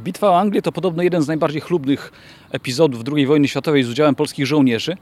Bitwa o Anglię to podobno jeden z najbardziej chlubnych epizodów II wojny światowej z udziałem polskich żołnierzy,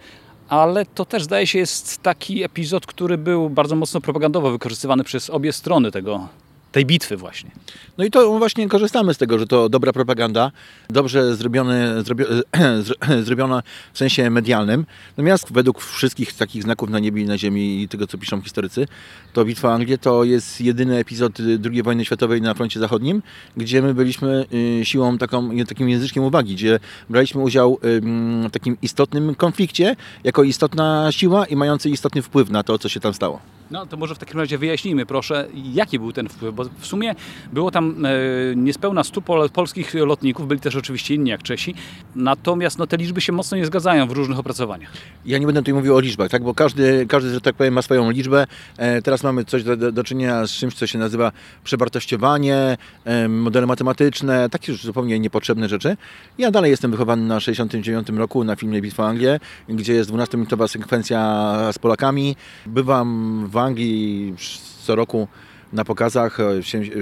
ale to też zdaje się jest taki epizod, który był bardzo mocno propagandowo wykorzystywany przez obie strony tego, tej bitwy właśnie. No i to właśnie korzystamy z tego, że to dobra propaganda, dobrze zrobione, zrobio, zrobiona w sensie medialnym. Natomiast według wszystkich takich znaków na niebie i na ziemi i tego, co piszą historycy, to Bitwa o Anglię to jest jedyny epizod II wojny światowej na froncie zachodnim, gdzie my byliśmy y, siłą taką, takim języczkiem uwagi, gdzie braliśmy udział w takim istotnym konflikcie, jako istotna siła i mający istotny wpływ na to, co się tam stało. No to może w takim razie wyjaśnijmy proszę, jaki był ten wpływ, bo w sumie było tam e, niespełna 100 pol polskich lotników, byli też oczywiście inni jak Czesi, natomiast no, te liczby się mocno nie zgadzają w różnych opracowaniach. Ja nie będę tutaj mówił o liczbach, tak? bo każdy, każdy, że tak powiem, ma swoją liczbę. E, teraz mamy coś do, do, czynienia z czymś, co się nazywa przewartościowanie, modele matematyczne, takie już zupełnie niepotrzebne rzeczy. Ja dalej jestem wychowany na 69 roku na filmie Bitwa Anglię, gdzie jest 12-minutowa sekwencja z Polakami. Bywam w Anglii co roku na pokazach.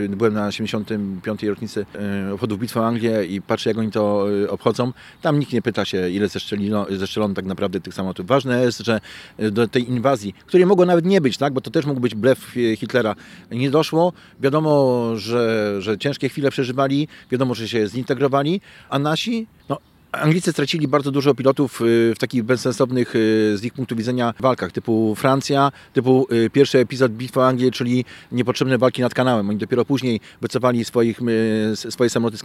Byłem na 75. rocznicy obchodów Bitwy Anglię i patrzę, jak oni to obchodzą. Tam nikt nie pyta się, ile zestrzelono, zestrzelono tak naprawdę tych samolotów. Ważne jest, że do tej inwazji, której mogło nawet nie być, tak? bo to też mógł być blef Hitlera, nie doszło. Wiadomo, że, że ciężkie chwile przeżywali, wiadomo, że się zintegrowali, a nasi no, Anglicy stracili bardzo dużo pilotów y, w takich bezsensownych y, z ich punktu widzenia walkach, typu Francja, typu y, pierwszy epizod Bitwy o Anglię, czyli niepotrzebne walki nad kanałem. Oni dopiero później wycofali swoich, swoje samoloty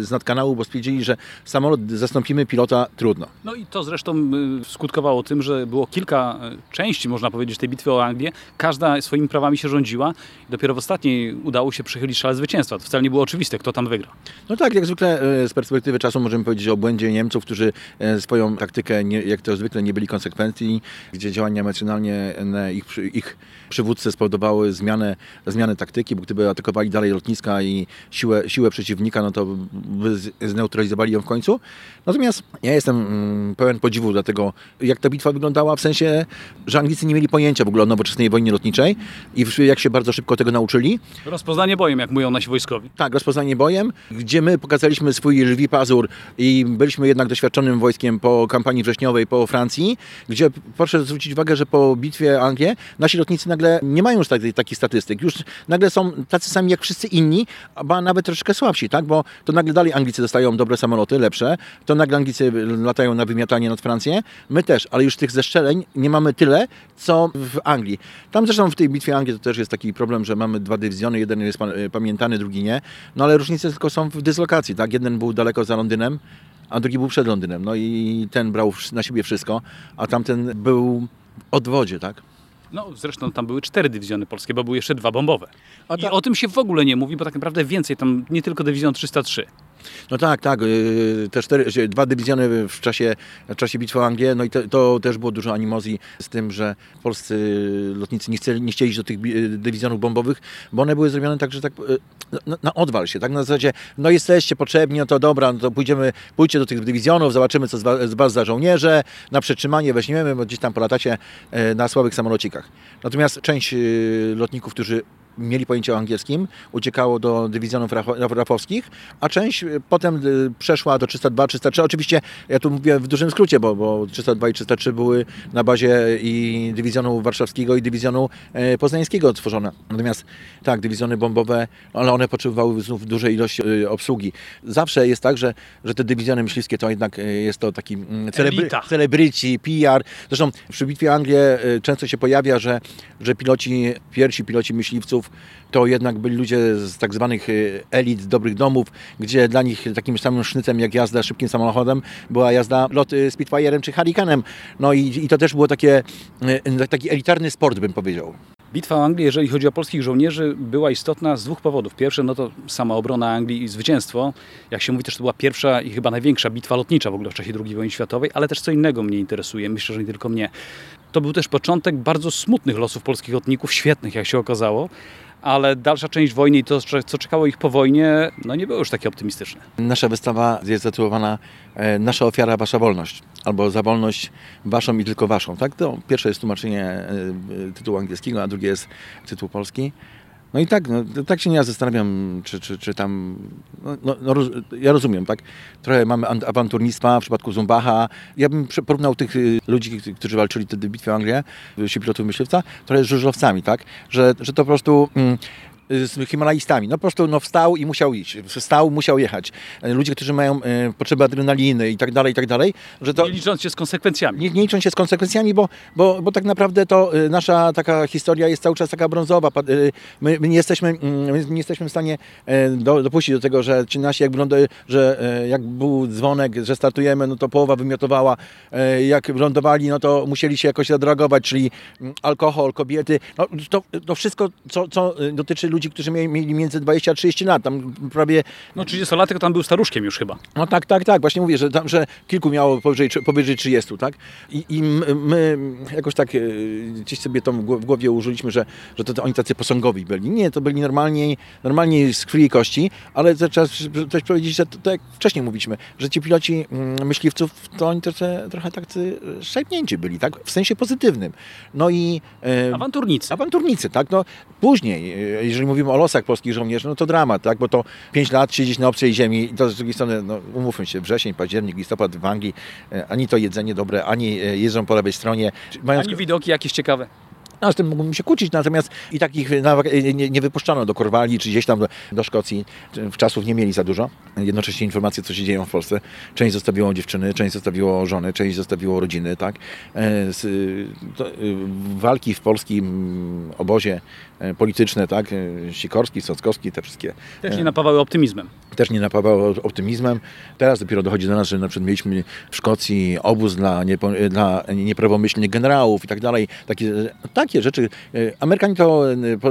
z nad kanału, bo stwierdzili, że samolot zastąpimy, pilota trudno. No i to zresztą skutkowało tym, że było kilka części, można powiedzieć, tej bitwy o Anglię. Każda swoimi prawami się rządziła. Dopiero w ostatniej udało się przychylić szale zwycięstwa. To wcale nie było oczywiste, kto tam wygra. No tak, jak zwykle z perspektywy czasu możemy powiedzieć, powiedzieć o błędzie Niemców, którzy e, swoją taktykę, nie, jak to zwykle, nie byli konsekwentni, gdzie działania emocjonalne ich, ich przywódcy spowodowały zmianę, zmianę taktyki, bo gdyby atakowali dalej lotniska i siłę, siłę przeciwnika, no to by zneutralizowali ją w końcu. Natomiast ja jestem mm, pełen podziwu dla tego, jak ta bitwa wyglądała, w sensie, że Anglicy nie mieli pojęcia w ogóle o nowoczesnej wojnie lotniczej i jak się bardzo szybko tego nauczyli. Rozpoznanie bojem, jak mówią nasi wojskowi. Tak, rozpoznanie bojem, gdzie my pokazaliśmy swój lwi pazur i byliśmy jednak doświadczonym wojskiem po kampanii wrześniowej po Francji, gdzie proszę zwrócić uwagę, że po bitwie Anglię nasi lotnicy nagle nie mają już takich, takich statystyk. Już nagle są tacy sami jak wszyscy inni, a nawet troszeczkę słabsi, tak? Bo to nagle dalej Anglicy dostają dobre samoloty, lepsze, to nagle Anglicy latają na wymiatanie nad Francję, my też, ale już tych zeszczeleń nie mamy tyle, co w Anglii. Tam zresztą w tej bitwie Anglii to też jest taki problem, że mamy dwa dywizjony, jeden jest pamiętany, drugi nie, no ale różnice tylko są w dyslokacji, tak? Jeden był daleko za Londynem, a drugi był przed Londynem. No i ten brał na siebie wszystko, a tamten był w odwodzie, tak? No zresztą tam były cztery dywizjony polskie, bo były jeszcze dwa bombowe. Ta... I o tym się w ogóle nie mówi, bo tak naprawdę więcej, tam nie tylko dywizjon 303. No tak, tak. Y, te cztery, dwa dywizjony w czasie, w czasie bitwy o Anglię, no i to, to też było dużo animozji z tym, że polscy lotnicy nie chcieli, nie chcieli iść do tych dywizjonów bombowych, bo one były zrobione tak, że tak y, na, na odwal się, tak na zasadzie, no jesteście potrzebni, no to dobra, no to pójdziemy, pójdźcie do tych dywizjonów, zobaczymy co z was, z was za żołnierze, na przetrzymanie weźmiemy, bo gdzieś tam polatacie na słabych samolocikach. Natomiast część y, lotników, którzy mieli pojęcie o angielskim, uciekało do dywizjonów rafowskich, a część y, potem y, przeszła do 302, 303. Oczywiście ja tu mówię w dużym skrócie, bo, bo 302 i 303 były na bazie i dywizjonu warszawskiego i dywizjonu e, poznańskiego tworzone. Natomiast tak, dywizjony bombowe, ale one potrzebowały znów dużej ilości y, obsługi. Zawsze jest tak, że, że te dywizjony myśliwskie to jednak jest to taki mm, celebry, celebryci, PR. Zresztą przy bitwie Anglię często się pojawia, że, że piloci, pierwsi piloci myśliwców to jednak byli ludzie z tak zwanych y, elit, dobrych domów, gdzie dla nich takim samym sznycem jak jazda szybkim samochodem była jazda loty Spitfire'em czy Hurricane'em. No i, i to też było takie, y, taki elitarny sport, bym powiedział. Bitwa o Anglię, jeżeli chodzi o polskich żołnierzy, była istotna z dwóch powodów. Pierwszy, no to sama obrona Anglii i zwycięstwo. Jak się mówi, też to była pierwsza i chyba największa bitwa lotnicza w ogóle w czasie II wojny światowej, ale też co innego mnie interesuje, myślę, że nie tylko mnie. To był też początek bardzo smutnych losów polskich lotników, świetnych jak się okazało, ale dalsza część wojny i to, co czekało ich po wojnie, no nie było już takie optymistyczne. Nasza wystawa jest zatytułowana e, Nasza ofiara, wasza wolność, albo za wolność waszą i tylko waszą. Tak? To pierwsze jest tłumaczenie e, tytułu angielskiego, a drugie jest tytuł polski. No i tak, no, tak się nie zastanawiam, czy, czy, czy tam. No, no, no, ja rozumiem, tak? Trochę mamy awanturnictwa w przypadku Zumbacha. Ja bym porównał tych y, ludzi, którzy walczyli wtedy w bitwie o Anglię, się pilotów myśliwca, trochę z żużlowcami, tak? Że, że to po prostu. Mm, z Himalajstami. No po prostu no, wstał i musiał iść. Wstał, musiał jechać. Ludzie, którzy mają e, potrzeby adrenaliny i tak dalej, i tak dalej. Że to, nie licząc się z konsekwencjami. Nie, nie licząc się z konsekwencjami, bo, bo, bo tak naprawdę to e, nasza taka historia jest cały czas taka brązowa. E, my, my nie, jesteśmy, mm, my nie jesteśmy w stanie do, dopuścić do tego, że ci nasi, jak, że jak był dzwonek, że startujemy, no to połowa wymiotowała. Jak lądowali, no to musieli się jakoś odreagować, czyli mm, alkohol, kobiety. No, to, to wszystko, co, co dotyczy ludzi, którzy mieli między 20 a 30 lat. Tam prawie... No 30-latek tam był staruszkiem już chyba. No tak, tak, tak. Właśnie mówię, że, tam, że kilku miało powyżej, powyżej 30, tak? I, i my jakoś tak e, gdzieś sobie to w głowie użyliśmy, że, że to, to oni tacy posągowi byli. Nie, to byli normalni, normalni z krwi i kości, ale trzeba też powiedzieć, że to, to jak wcześniej mówiliśmy, że ci piloci mm, myśliwców, to oni trochę, trochę tacy szarpnięci byli, tak? W sensie pozytywnym. No i... E, awanturnicy. Awanturnicy, tak? No później, e, jeżeli mówimy o losach polskich żołnierzy, no to dramat, tak? bo to 5 lat siedzieć na obcej ziemi to z drugiej strony, no, umówmy się, wrzesień, październik, listopad w Anglii, e, ani to jedzenie dobre, ani e, jeżdżą po lewej stronie. Mając... Ani widoki jakieś ciekawe. No, z tym mógłbym się kłócić, natomiast i takich nie, nie wypuszczano do Korwali czy gdzieś tam do, do, Szkocji. W czasów nie mieli za dużo. Jednocześnie informacje, co się dzieje w Polsce. Część zostawiło dziewczyny, część zostawiło żony, część zostawiło rodziny. Tak? E, z, to, walki w polskim obozie E, polityczne, tak? E, Sikorski, Sockowski, te wszystkie. Też nie e, napawały optymizmem. Też nie napawały optymizmem. Teraz dopiero dochodzi do nas, że na przykład mieliśmy w Szkocji obóz dla, niepo, dla nieprawomyślnych generałów i tak dalej. Takie, takie rzeczy. Amerykanie to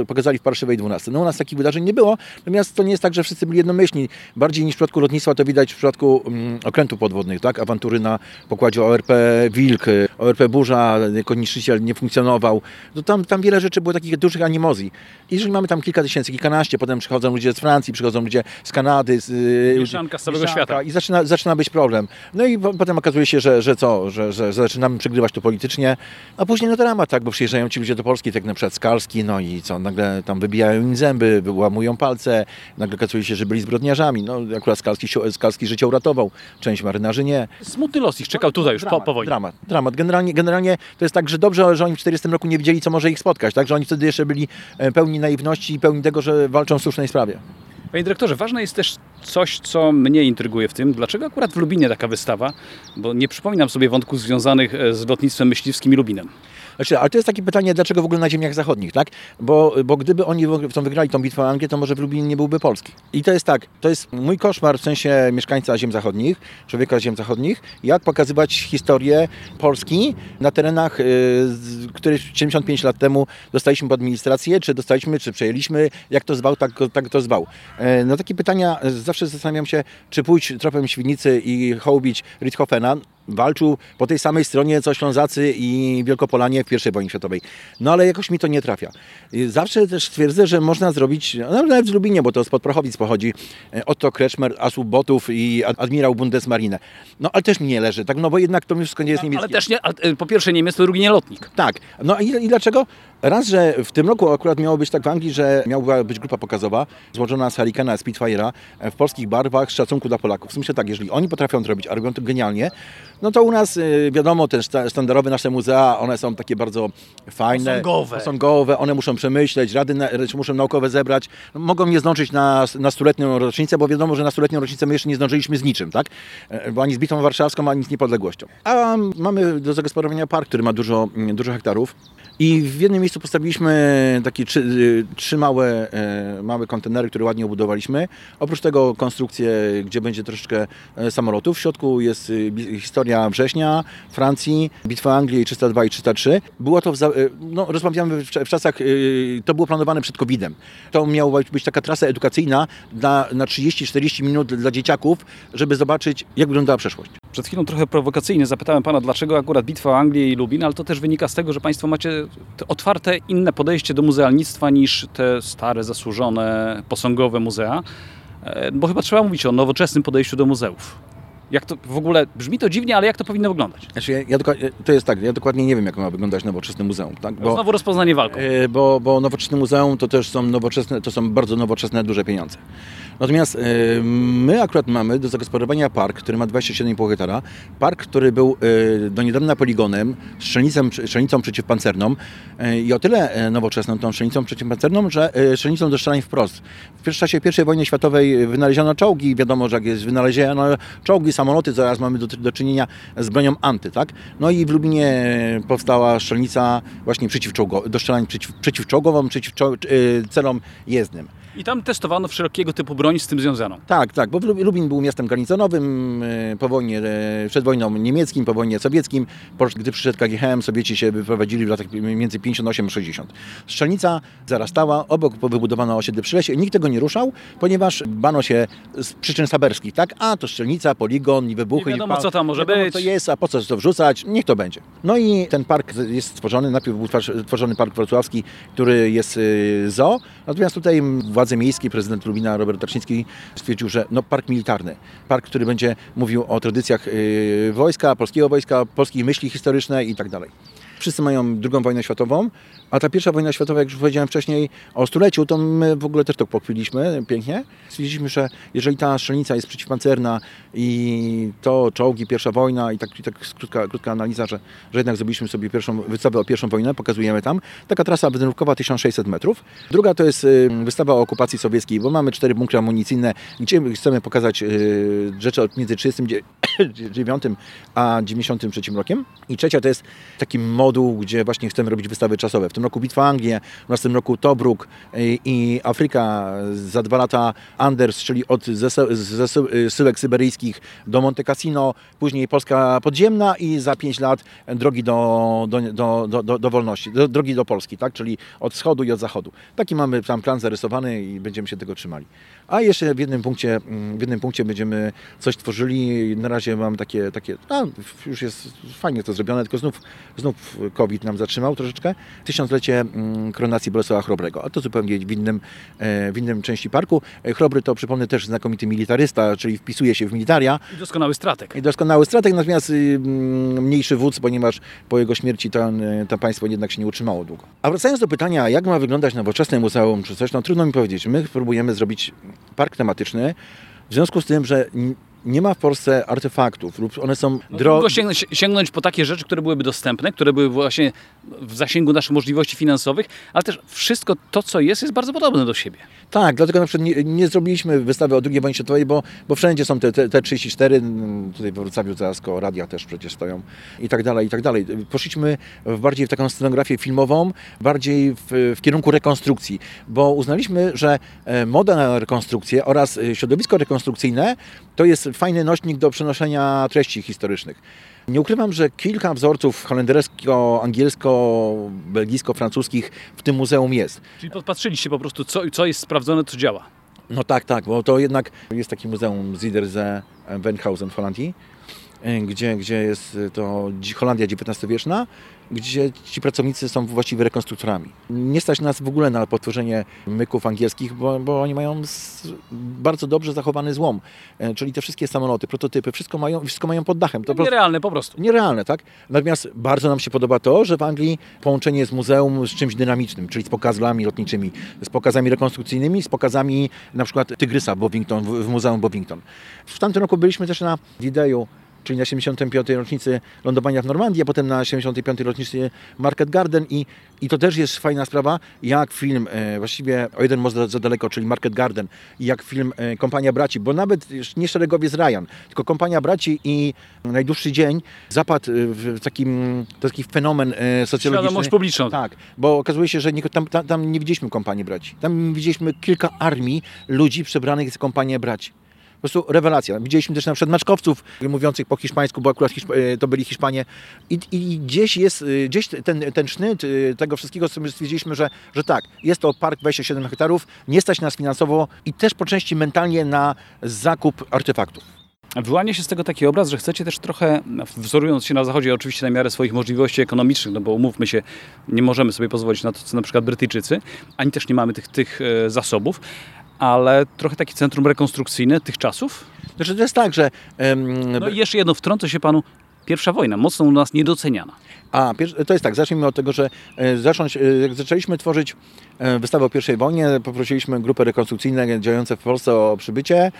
pokazali w Parszywej 12. No u nas takich wydarzeń nie było, natomiast to nie jest tak, że wszyscy byli jednomyślni. Bardziej niż w przypadku lotnictwa to widać w przypadku um, okrętów podwodnych, tak? Awantury na pokładzie ORP Wilk, ORP Burza, jako niszczyciel nie funkcjonował. To tam, tam wiele rzeczy było takich dużych animozji Azji. I jeżeli mamy tam kilka tysięcy, kilkanaście, potem przychodzą ludzie z Francji, przychodzą ludzie z Kanady. Z, y, mieszanka z całego świata. I zaczyna, zaczyna być problem. No i potem okazuje się, że, że co, że, że, zaczynamy przegrywać to politycznie, a później no dramat, tak, bo przyjeżdżają ci ludzie do Polski, tak na przykład Skalski, no i co, nagle tam wybijają im zęby, łamują palce, nagle okazuje się, że byli zbrodniarzami. No akurat Skalski, Skalski życie uratował, część marynarzy nie. Smutny los ich czekał tutaj już dramat, po, po wojnie. Dramat, dramat. Generalnie, generalnie to jest tak, że dobrze, że oni w 40 roku nie wiedzieli, co może ich spotkać, tak, że oni wtedy jeszcze byli pełni naiwności i pełni tego, że walczą w słusznej sprawie. Panie dyrektorze, ważne jest też coś, co mnie intryguje w tym. Dlaczego akurat w Lubinie taka wystawa? Bo nie przypominam sobie wątków związanych e, z lotnictwem myśliwskim i Lubinem. Znaczy, ale to jest takie pytanie, dlaczego w ogóle na ziemiach zachodnich, tak? Bo, bo gdyby oni tą wygrali tą bitwę o Anglię, to może w Lublinie nie byłby Polski. I to jest tak, to jest mój koszmar w sensie mieszkańca ziem zachodnich, człowieka ziem zachodnich, jak pokazywać historię Polski na terenach, yy, które 75 lat temu dostaliśmy pod administrację, czy dostaliśmy, czy przejęliśmy, jak to zwał, tak, tak to zwał. Yy, no takie pytania zawsze zastanawiam się, czy pójść tropem Świdnicy i hołbić Riethofena, walczył po tej samej stronie co Ślązacy i Wielkopolanie w I wojnie światowej. No ale jakoś mi to nie trafia. Zawsze też twierdzę, że można zrobić, no, nawet w Lubinie, bo to spod Prochowic pochodzi, e, Otto Kretschmer, Asub Botów i admirał Bundesmarine. No ale też mi nie leży, tak, no bo jednak to wszystko nie jest niemieckie. Ale też nie, e, po pierwsze Niemiec, po drugie nie lotnik. Tak, no i, i dlaczego? Raz, że w tym roku akurat miało być tak w Anglii, że miała być grupa pokazowa złożona z Hurricana, Spitfire'a e, w polskich barwach z szacunku dla Polaków. W sensie tak, jeżeli oni potrafią to robić, a robią to genialnie, no to u nas y, wiadomo, te sztandarowe nasze muzea, one są takie bardzo fajne. Posągowe. Posągowe, one muszą przemyśleć, rady na, muszą naukowe zebrać. No, mogą nie zdążyć na, na stuletnią rocznicę, bo wiadomo, że na stuletnią rocznicę my jeszcze nie zdążyliśmy z niczym, tak? E, bo ani z bitwą warszawską, ani z niepodległością. A mamy do zagospodarowania park, który ma dużo, dużo hektarów. I w jednym miejscu postawiliśmy takie trzy, trzy małe, e, małe kontenery, które ładnie obudowaliśmy. Oprócz tego konstrukcję, gdzie będzie troszeczkę e, samolotów. W środku jest e, historia września, Francji, bitwa Anglii 302 i 303. Było to, w, no, rozmawiamy w, czasach, to było planowane przed COVID-em. To miała być taka trasa edukacyjna na 30-40 minut dla dzieciaków, żeby zobaczyć, jak wyglądała przeszłość. Przed chwilą trochę prowokacyjnie zapytałem Pana, dlaczego akurat bitwa o Anglię i Lubin, ale to też wynika z tego, że Państwo macie otwarte inne podejście do muzealnictwa niż te stare, zasłużone, posągowe muzea. E, bo chyba trzeba mówić o nowoczesnym podejściu do muzeów. Jak to w ogóle, brzmi to dziwnie, ale jak to powinno wyglądać? Znaczy, ja, ja, dokładnie- to jest tak, ja dokładnie nie wiem, jak ma wyglądać nowoczesne muzeum. Tak? Bo, Znowu rozpoznanie walką. E, bo, bo nowoczesne muzeum to też są nowoczesne, to są bardzo nowoczesne, duże pieniądze. Natomiast e, my akurat mamy do zagospodarowania park, który ma 27,5 hektara. Park, który był e, do niedawna poligonem, strzelnicą, strzelnicą przeciwpancerną e, i o tyle nowoczesną tą strzelnicą przeciwpancerną, że strzelnicą do strzelań wprost. W czasie I wojny światowej wynaleziono czołgi. Wiadomo, że jak jest wynaleziono czołgi, samoloty, zaraz mamy do, do czynienia z bronią anty, tak? No i w Lublinie powstała strzelnica właśnie przeciwczołgo, do strzelań przeciw, przeciwczołgową, przeciw celom jezdnym. I tam testowano wszelkiego typu broń z tym związaną. Tak, tak, bo Lub- Lubin był miastem garnizonowym e, po wojnie, e, przed wojną niemieckim, po wojnie sowieckim. Gdy przyszedł KGHM, Sowieci się wyprowadzili w latach między 58 a 60. Strzelnica zarastała, obok wybudowano osiedle przy lesie. Nikt tego nie ruszał, ponieważ bano się z przyczyn saberskich, tak? A to strzelnica, poligon i wybuchy. Nie wiadomo, pa- co tam może wiadomo, być. co jest, a po co to wrzucać? Niech to będzie. No i ten park jest stworzony, najpierw był tworzony park wrocławski, który jest y, zoo, natomiast tutaj władze miejskie, prezydent Lubina Robert Tarczyński stwierdził, że no, park militarny, park, który będzie mówił o tradycjach y, wojska, polskiego wojska, polskiej myśli historycznej i tak dalej. Wszyscy mają drugą wojnę światową, a ta pierwsza wojna światowa, jak już powiedziałem wcześniej, o stuleciu, to my w ogóle też to pochwililiśmy pięknie. Stwierdziliśmy, że jeżeli ta strzelnica jest przeciwpancerna i to czołgi, pierwsza wojna i tak, i tak krótka, krótka analiza, że, że jednak zrobiliśmy sobie pierwszą wystawę o pierwszą wojnę, pokazujemy tam. Taka trasa wędrówkowa 1600 metrów. Druga to jest y, wystawa o okupacji sowieckiej, bo mamy cztery bunkry amunicyjne, gdzie chcemy pokazać y, rzeczy między 39 a 93 rokiem. I trzecia to jest taki gdzie właśnie chcemy robić wystawy czasowe. W tym roku Bitwa Anglii, w następnym roku Tobruk i Afryka. Za dwa lata Anders, czyli od zesyłek syberyjskich do Monte Cassino, później Polska podziemna i za pięć lat drogi do, do, do, do, wolności, drogi do Polski, tak? czyli od wschodu i od zachodu. Taki mamy tam plan zarysowany i będziemy się tego trzymali. A jeszcze w jednym punkcie, w jednym punkcie będziemy coś tworzyli. Na razie mam takie, takie no, już jest fajnie to zrobione, tylko znów, znów COVID nam zatrzymał troszeczkę. Tysiąclecie mm, koronacji Bolesława Chrobrego, a to zupełnie w innym, e, w innym części parku. E, Chrobry to przypomnę też znakomity militarysta, czyli wpisuje się w militaria. I doskonały stratek. I doskonały strateg, natomiast y, mniejszy wódz, ponieważ po jego śmierci to, y, to państwo jednak się nie utrzymało długo. A wracając do pytania, jak ma wyglądać nowoczesne muzeum czy coś, no trudno mi powiedzieć. My próbujemy zrobić park tematyczny, w związku z tym, że nie ma w Polsce artefaktów lub one są No, drogie. Trudno sięgnąć, sięgnąć po takie rzeczy, które byłyby dostępne, które były właśnie w zasięgu naszych możliwości finansowych, ale też wszystko to, co jest, jest bardzo podobne do siebie. Tak, dlatego na przykład nie, nie zrobiliśmy wystawy o II wojnie światowej, bo, bo wszędzie są te, te, te 34, mm, tutaj w Wrocławiu zaraz koło radia też przecież stoją i tak dalej, i tak dalej. Poszliśmy w bardziej w taką scenografię filmową, bardziej w, w kierunku rekonstrukcji, bo uznaliśmy, że e, moda na rekonstrukcję oraz e, środowisko rekonstrukcyjne to jest fajny nośnik do przenoszenia treści historycznych. Nie ukrywam, że kilka wzorców holendersko-angielsko-belgijsko-francuskich w tym muzeum jest. Czyli podpatrzyliście po prostu, co, co jest sprawdzone, co działa. No tak, tak, bo to jednak jest taki muzeum Ziederze Wenhausen w Holandii, y, gdzie, gdzie jest to Holandia XIX-wieczna, gdzie ci pracownicy są właściwie rekonstruktorami. Nie stać nas w ogóle na potworzenie myków angielskich, bo, bo oni mają bardzo dobrze zachowany złom, E, czyli te wszystkie samoloty, prototypy, wszystko mają, wszystko mają pod dachem. To po prostu- Nierealne po prostu. Nierealne, tak? Natomiast bardzo nam się podoba to, że w Anglii połączenie z muzeum z czymś dynamicznym, czyli z pokazami lotniczymi, z pokazami rekonstrukcyjnymi, z pokazami na przykład Tygrysa Bovington w, w Muzeum Bovington. W tamtym roku byliśmy też na D-Dayu, czyli na 75. rocznicy lądowania w Normandii, a potem na 75. rocznicy Market Garden i, i to też jest fajna sprawa, jak film, e, właściwie o jeden most za, za daleko, czyli Market Garden i jak film e, Kompania Braci, bo nawet nie szeregowiec Ryan, tylko Kompania Braci i Najdłuższy Dzień zapadł e, w takim, to taki fenomen e, socjologiczny. Świadomość publiczną. Tak, bo okazuje się, że nie, tam, tam, tam nie widzieliśmy kompanii braci. Tam widzieliśmy kilka armii ludzi przebranych za kompanię braci. Prostu rewelacja. Widzieliśmy też na przykład maczkowców mówiących po hiszpańsku, bo akurat Hiszp- e, to byli Hiszpanie. I, I gdzieś jest, e, gdzieś ten, ten sznyt e, tego wszystkiego, stwierdziliśmy, że, że tak, jest to park 27 hektarów, nie stać nas finansowo i też po części mentalnie na zakup artefaktów. Wyłania się z tego taki obraz, że chcecie też trochę, wzorując się na Zachodzie, oczywiście na miarę swoich możliwości ekonomicznych, no bo umówmy się, nie możemy sobie pozwolić na to, co na przykład Brytyjczycy, ani też nie mamy tych, tych zasobów, ale trochę taki centrum rekonstrukcyjne tych czasów. Znaczy to jest tak, że... em, No i jeszcze jedno, wtrącę się panu. Pierwsza wojna, mocno u nas niedoceniana. A, to jest tak, zacznijmy od tego, że e, zacząć, e, jak zaczęliśmy tworzyć e, wystawę o pierwszej wojnie, poprosiliśmy grupy rekonstrukcyjne działające w Polsce o przybycie,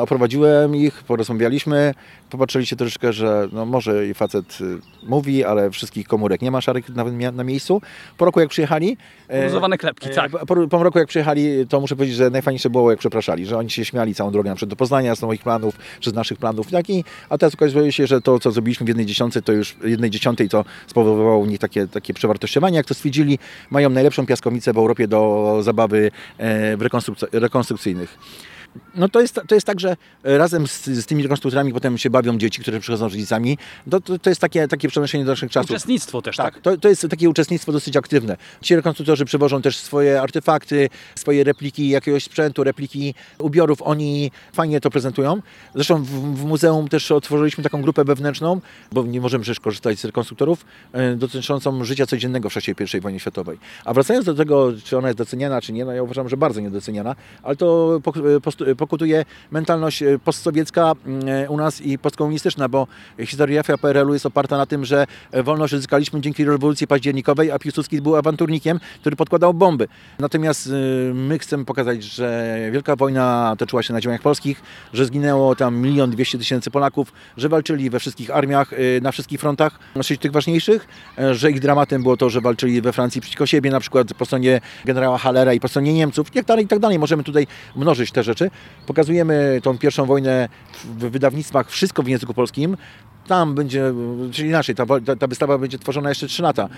oprowadziłem ich, porozmawialiśmy, popatrzyliście troszeczkę, że no może i facet mówi, ale wszystkich komórek nie ma szarych nawet mia- na miejscu. Po roku jak przyjechali... e, Poluzowane klepki, tak. Po, po roku jak przyjechali, to muszę powiedzieć, że najfajniejsze było jak przepraszali, że oni się śmiali całą drogę na przykład do Poznania z moich planów, czy z naszych planów. Tak? I, a teraz okazuje się, że to co zrobiliśmy w jednej dziesiątej, to już jednej dziesiątej to spowodowało u nich takie, takie przewartościowanie. Jak to stwierdzili, mają najlepszą piaskownicę w Europie do zabawy e, w rekonstrukc- rekonstrukcyjnych. No to jest, to jest tak, że razem z, z tymi rekonstruktorami potem się bawią dzieci, które przychodzą z rodzicami. To, to, to jest takie, takie przenoszenie do naszych czasów. Uczestnictwo też, tak? Tak, to, to jest takie uczestnictwo dosyć aktywne. Ci rekonstruktorzy przywożą też swoje artefakty, swoje repliki jakiegoś sprzętu, repliki ubiorów. Oni fajnie to prezentują. Zresztą w, w muzeum też otworzyliśmy taką grupę wewnętrzną, bo nie możemy przecież korzystać z rekonstruktorów, e, dotyczącą życia codziennego w czasie I wojny światowej. A wracając do tego, czy ona jest doceniana, czy nie, no ja uważam, że bardzo niedoceniana, ale to pok- postu- pokutuje mentalność e, postsowiecka mm, u nas i postkomunistyczna, bo historiografia PRL-u jest oparta na tym, że e, wolność uzyskaliśmy dzięki rewolucji październikowej, a Piłsudski był awanturnikiem, który podkładał bomby. Natomiast my chcemy pokazać, że Wielka Wojna toczyła się na ziemiach polskich, że zginęło tam milion dwieście tysięcy Polaków, że walczyli we wszystkich armiach, na wszystkich frontach, znaczy tych ważniejszych, e, że ich dramatem było to, że walczyli we Francji przeciwko siebie, na przykład po stronie generała Hallera i po stronie Niemców, i tak dalej, i tak dalej. Możemy tutaj mnożyć te rzeczy. Pokazujemy tą pierwszą wojnę w wydawnictwach, wszystko w języku polskim. Tam będzie, czyli inaczej, ta, ta, ta wystawa będzie tworzona jeszcze 3 lata.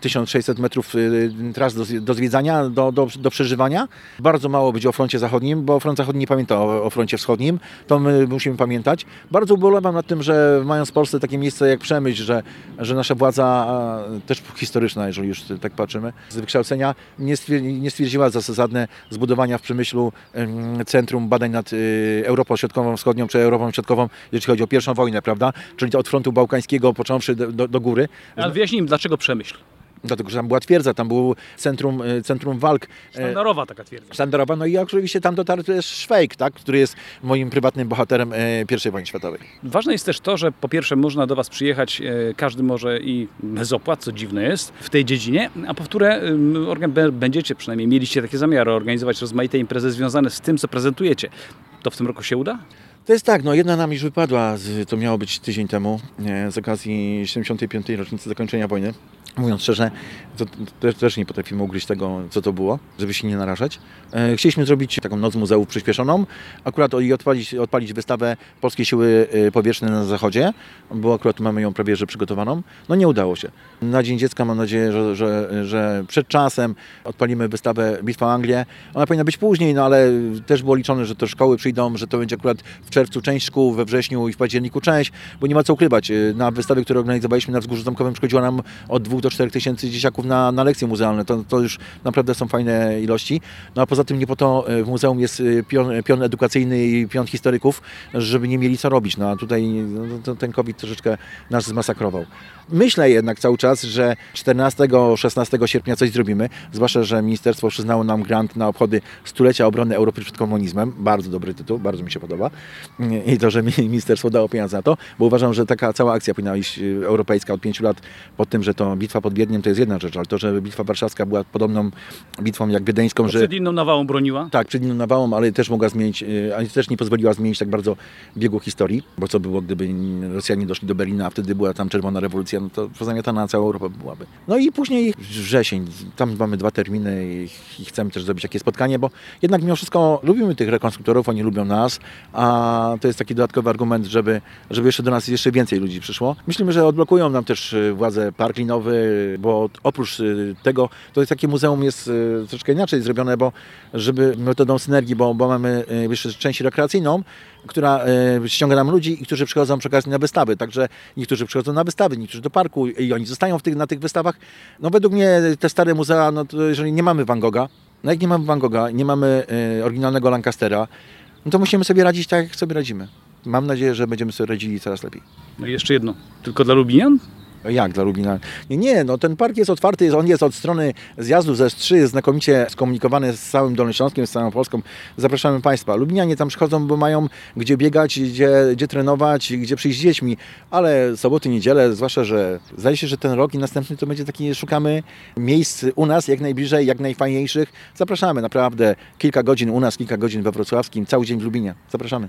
1600 metrów y, tras do, do zwiedzania, do, do, do przeżywania. Bardzo mało będzie o froncie zachodnim, bo front zachodni nie pamięta o, o froncie wschodnim. To my musimy pamiętać. Bardzo ubolewam nad tym, że mając w Polsce takie miejsce jak Przemyśl, że, że nasza władza, też historyczna, jeżeli już tak patrzymy, z wykształcenia nie, stwier- nie stwierdziła za zasadne zbudowania w Przemyślu em, Centrum Badań nad y, Europą Środkową-Wschodnią czy Europą Środkową, jeśli chodzi o pierwszą wojnę, prawda? Czyli od frontu bałkańskiego począwszy do, do, do góry. Ale wyjaśnijmy, dlaczego Przemyśl? Dlatego, że tam była twierdza, tam było centrum, y, centrum walk. e, Sztandarowa taka twierdza. Sztandarowa, no i oczywiście tam dotarł też Szwejk, tak, który jest moim prywatnym bohaterem e, I wojny światowej. Ważne jest też to, że po pierwsze można do Was przyjechać, e, każdy może i bez opłat, co dziwne jest, w tej dziedzinie, a po wtóre będziecie, przynajmniej mieliście takie zamiary, organizować rozmaite imprezy związane z tym, co prezentujecie. To w tym roku się uda? To jest tak, no jedna nam już wypadła, to miało być tydzień temu, z okazji 75. rocznicy zakończenia wojny. Mówiąc szczerze, to, też, też nie potrafimy ugryźć tego, co to było, żeby się nie narażać. E, chcieliśmy zrobić taką noc muzeów przyspieszoną, akurat i odpalić, odpalić wystawę Polskie Siły e, Powietrzne na Zachodzie, bo akurat mamy ją prawie że przygotowaną. No nie udało się. Na Dzień Dziecka mam nadzieję, że, że, że przed czasem odpalimy wystawę Bitwa Anglię. Ona powinna być później, no ale też było liczone, że to szkoły przyjdą, że to będzie akurat w czerwcu część szkół, we wrześniu i w październiku część, bo nie ma co ukrywać. Na wystawie, które organizowaliśmy na Wzgórzu Zamkowym przychodziło nam od 2 do 4 tysięcy dzieciaków na, na lekcje muzealne. To, to już naprawdę są fajne ilości. No a poza tym nie po to e, w muzeum jest e, pion, pion edukacyjny i pion historyków, żeby nie mieli co robić. No a tutaj no, to, ten COVID troszeczkę nas zmasakrował. Myślę jednak cały czas, że 14-16 sierpnia coś zrobimy, zwłaszcza, że ministerstwo przyznało nam grant na obchody stulecia obrony Europy przed komunizmem. Bardzo dobry tytuł, bardzo mi się podoba. I to, że mi- ministerstwo dało pieniądze na to, bo uważam, że taka cała akcja powinna iść y, europejska od pięciu lat pod tym, że to bitwa pod Wiedniem to jest jedna rzecz, ale to, że bitwa warszawska była podobną bitwą jak wiedeńską, że Przed inną nawałą broniła. tak, przed inną nawałą, ale też mogła zmienić, y, ale też nie pozwoliła zmienić tak bardzo biegu historii, bo co było, gdyby Rosjanie doszli do Berlina, a wtedy była tam czerwona rewolucja, no to pozamiatana cała Europa byłaby. No i później wrzesień, tam mamy dwa terminy i, chcemy też zrobić takie spotkanie, bo jednak mimo wszystko lubimy tych rekonstruktorów, oni lubią nas, a to jest taki dodatkowy argument, żeby, żeby jeszcze do nas jeszcze więcej ludzi przyszło. Myślimy, że odblokują nam też y, władze park linowy, bo oprócz y, tego, to jest takie muzeum jest y, troszeczkę inaczej zrobione, bo żeby metodą synergii, bo, bo mamy y, jeszcze część rekreacyjną, która y, ściąga nam ludzi, i którzy przychodzą przy okazji na wystawy. Także niektórzy przychodzą na wystawy, niektórzy do parku i oni zostają w tych, na tych wystawach. No według mnie te stare muzea, no to jeżeli nie mamy Van Gogha, no jak nie mamy Van Gogha, nie mamy y, oryginalnego Lancastera, no to musimy sobie radzić tak, jak sobie radzimy. Mam nadzieję, że będziemy sobie radzili coraz lepiej. No i jeszcze jedno. Tylko dla Lubinian? Jak dla Lublina? Nie, nie, no ten park jest otwarty, jest, on jest od strony zjazdu ze Strzy, jest znakomicie skomunikowany z całym Dolnym Śląskiem, z całą Polską. Zapraszamy Państwa. Lublinianie tam przychodzą, bo mają gdzie biegać, gdzie, gdzie trenować, gdzie przyjść z dziećmi, ale soboty, niedzielę, zwłaszcza, że zdaje się, że ten rok i następny to będzie taki, szukamy miejsc u nas jak najbliżej, jak najfajniejszych. Zapraszamy, naprawdę kilka godzin u nas, kilka godzin we Wrocławskim, cały dzień w Lubinie. Zapraszamy.